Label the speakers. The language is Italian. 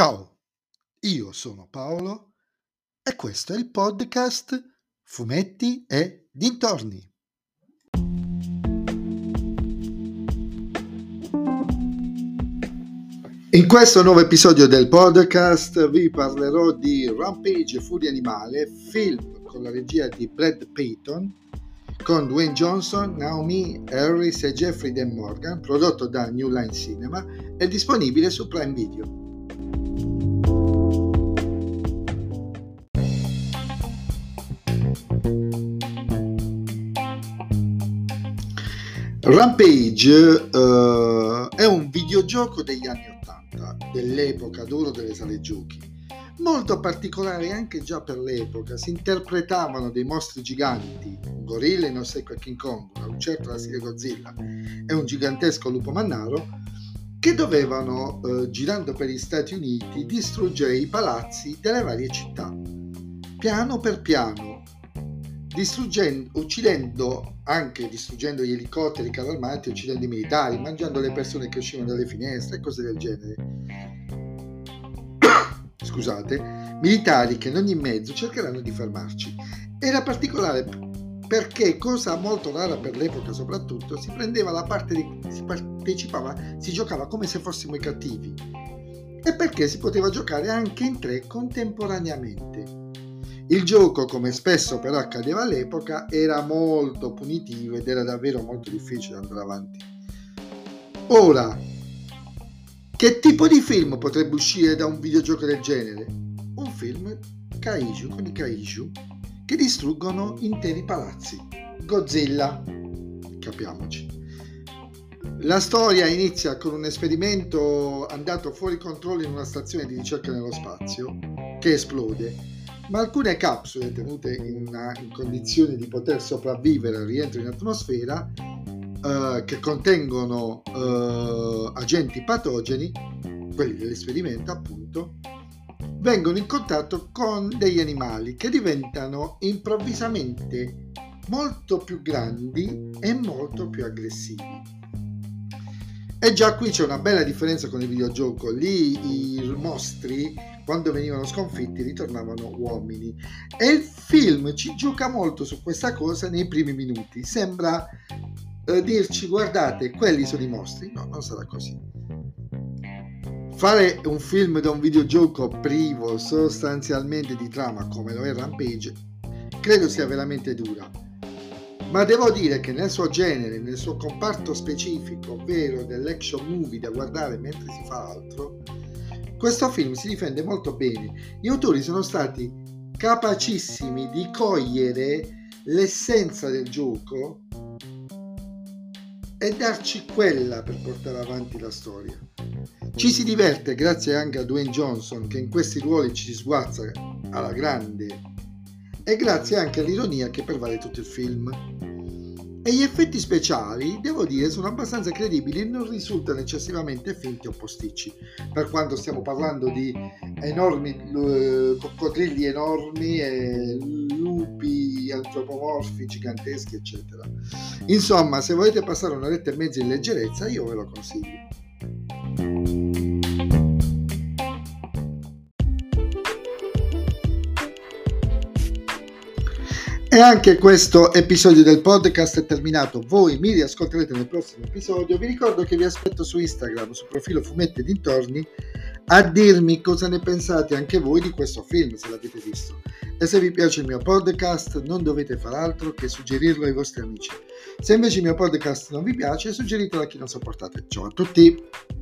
Speaker 1: Ciao, io sono Paolo e questo è il podcast Fumetti e Dintorni. In questo nuovo episodio del podcast vi parlerò di Rampage Furia Animale, film con la regia di Brad Payton, con Dwayne Johnson, Naomi Harris e Jeffrey Dean Morgan, prodotto da New Line Cinema e disponibile su Prime Video. Rampage uh, è un videogioco degli anni 80, dell'epoca d'oro delle sale giochi. Molto particolare anche già per l'epoca, si interpretavano dei mostri giganti, un gorilla in ossequio a King Kong, una lucertola stile Godzilla e un gigantesco lupo mannaro, che dovevano, uh, girando per gli Stati Uniti, distruggere i palazzi delle varie città. Piano per piano, uccidendo anche distruggendo gli elicotteri, i carri armati, uccidendo i militari, mangiando le persone che uscivano dalle finestre e cose del genere. Scusate, militari che in ogni mezzo cercheranno di fermarci. Era particolare perché, cosa molto rara per l'epoca soprattutto, si prendeva la parte di... si partecipava, si giocava come se fossimo i cattivi. E perché si poteva giocare anche in tre contemporaneamente. Il gioco, come spesso però accadeva all'epoca, era molto punitivo ed era davvero molto difficile andare avanti. Ora, che tipo di film potrebbe uscire da un videogioco del genere? Un film kaiju con i kaiju che distruggono interi palazzi. Godzilla, capiamoci. La storia inizia con un esperimento andato fuori controllo in una stazione di ricerca nello spazio che esplode ma alcune capsule tenute in, una, in condizioni di poter sopravvivere al rientro in atmosfera eh, che contengono eh, agenti patogeni, quelli dell'esperimento appunto, vengono in contatto con degli animali che diventano improvvisamente molto più grandi e molto più aggressivi. E già qui c'è una bella differenza con il videogioco, lì i mostri quando venivano sconfitti ritornavano uomini. E il film ci gioca molto su questa cosa nei primi minuti. Sembra eh, dirci guardate, quelli sono i mostri. No, non sarà così. Fare un film da un videogioco privo sostanzialmente di trama come lo è Rampage credo sia veramente dura. Ma devo dire che nel suo genere, nel suo comparto specifico, ovvero dell'action movie da guardare mentre si fa altro, questo film si difende molto bene. Gli autori sono stati capacissimi di cogliere l'essenza del gioco e darci quella per portare avanti la storia. Ci si diverte grazie anche a Dwayne Johnson che in questi ruoli ci sguazza alla grande e grazie anche all'ironia che pervade tutto il film. E gli effetti speciali, devo dire, sono abbastanza credibili e non risultano eccessivamente finti o posticci, per quanto stiamo parlando di enormi uh, coccodrilli enormi e lupi antropomorfi giganteschi, eccetera. Insomma, se volete passare un'oretta e mezza in leggerezza, io ve lo consiglio. E anche questo episodio del podcast è terminato. Voi mi riascolterete nel prossimo episodio. Vi ricordo che vi aspetto su Instagram, sul profilo Fumetti Dintorni, a dirmi cosa ne pensate anche voi di questo film, se l'avete visto. E se vi piace il mio podcast, non dovete fare altro che suggerirlo ai vostri amici. Se invece il mio podcast non vi piace, suggeritelo a chi non sopportate. Ciao a tutti!